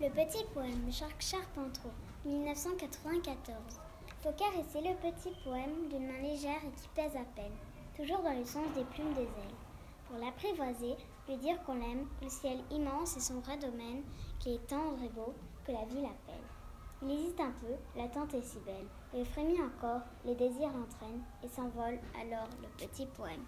Le petit poème Jacques Charpentreau, 1994. Faut caresser le petit poème d'une main légère et qui pèse à peine, toujours dans le sens des plumes des ailes. Pour l'apprivoiser, lui dire qu'on l'aime, le ciel immense et son vrai domaine, qui est tendre et beau, que la vie l'appelle. Il hésite un peu, l'attente est si belle, et frémit encore, les désirs l'entraînent, et s'envole alors le petit poème.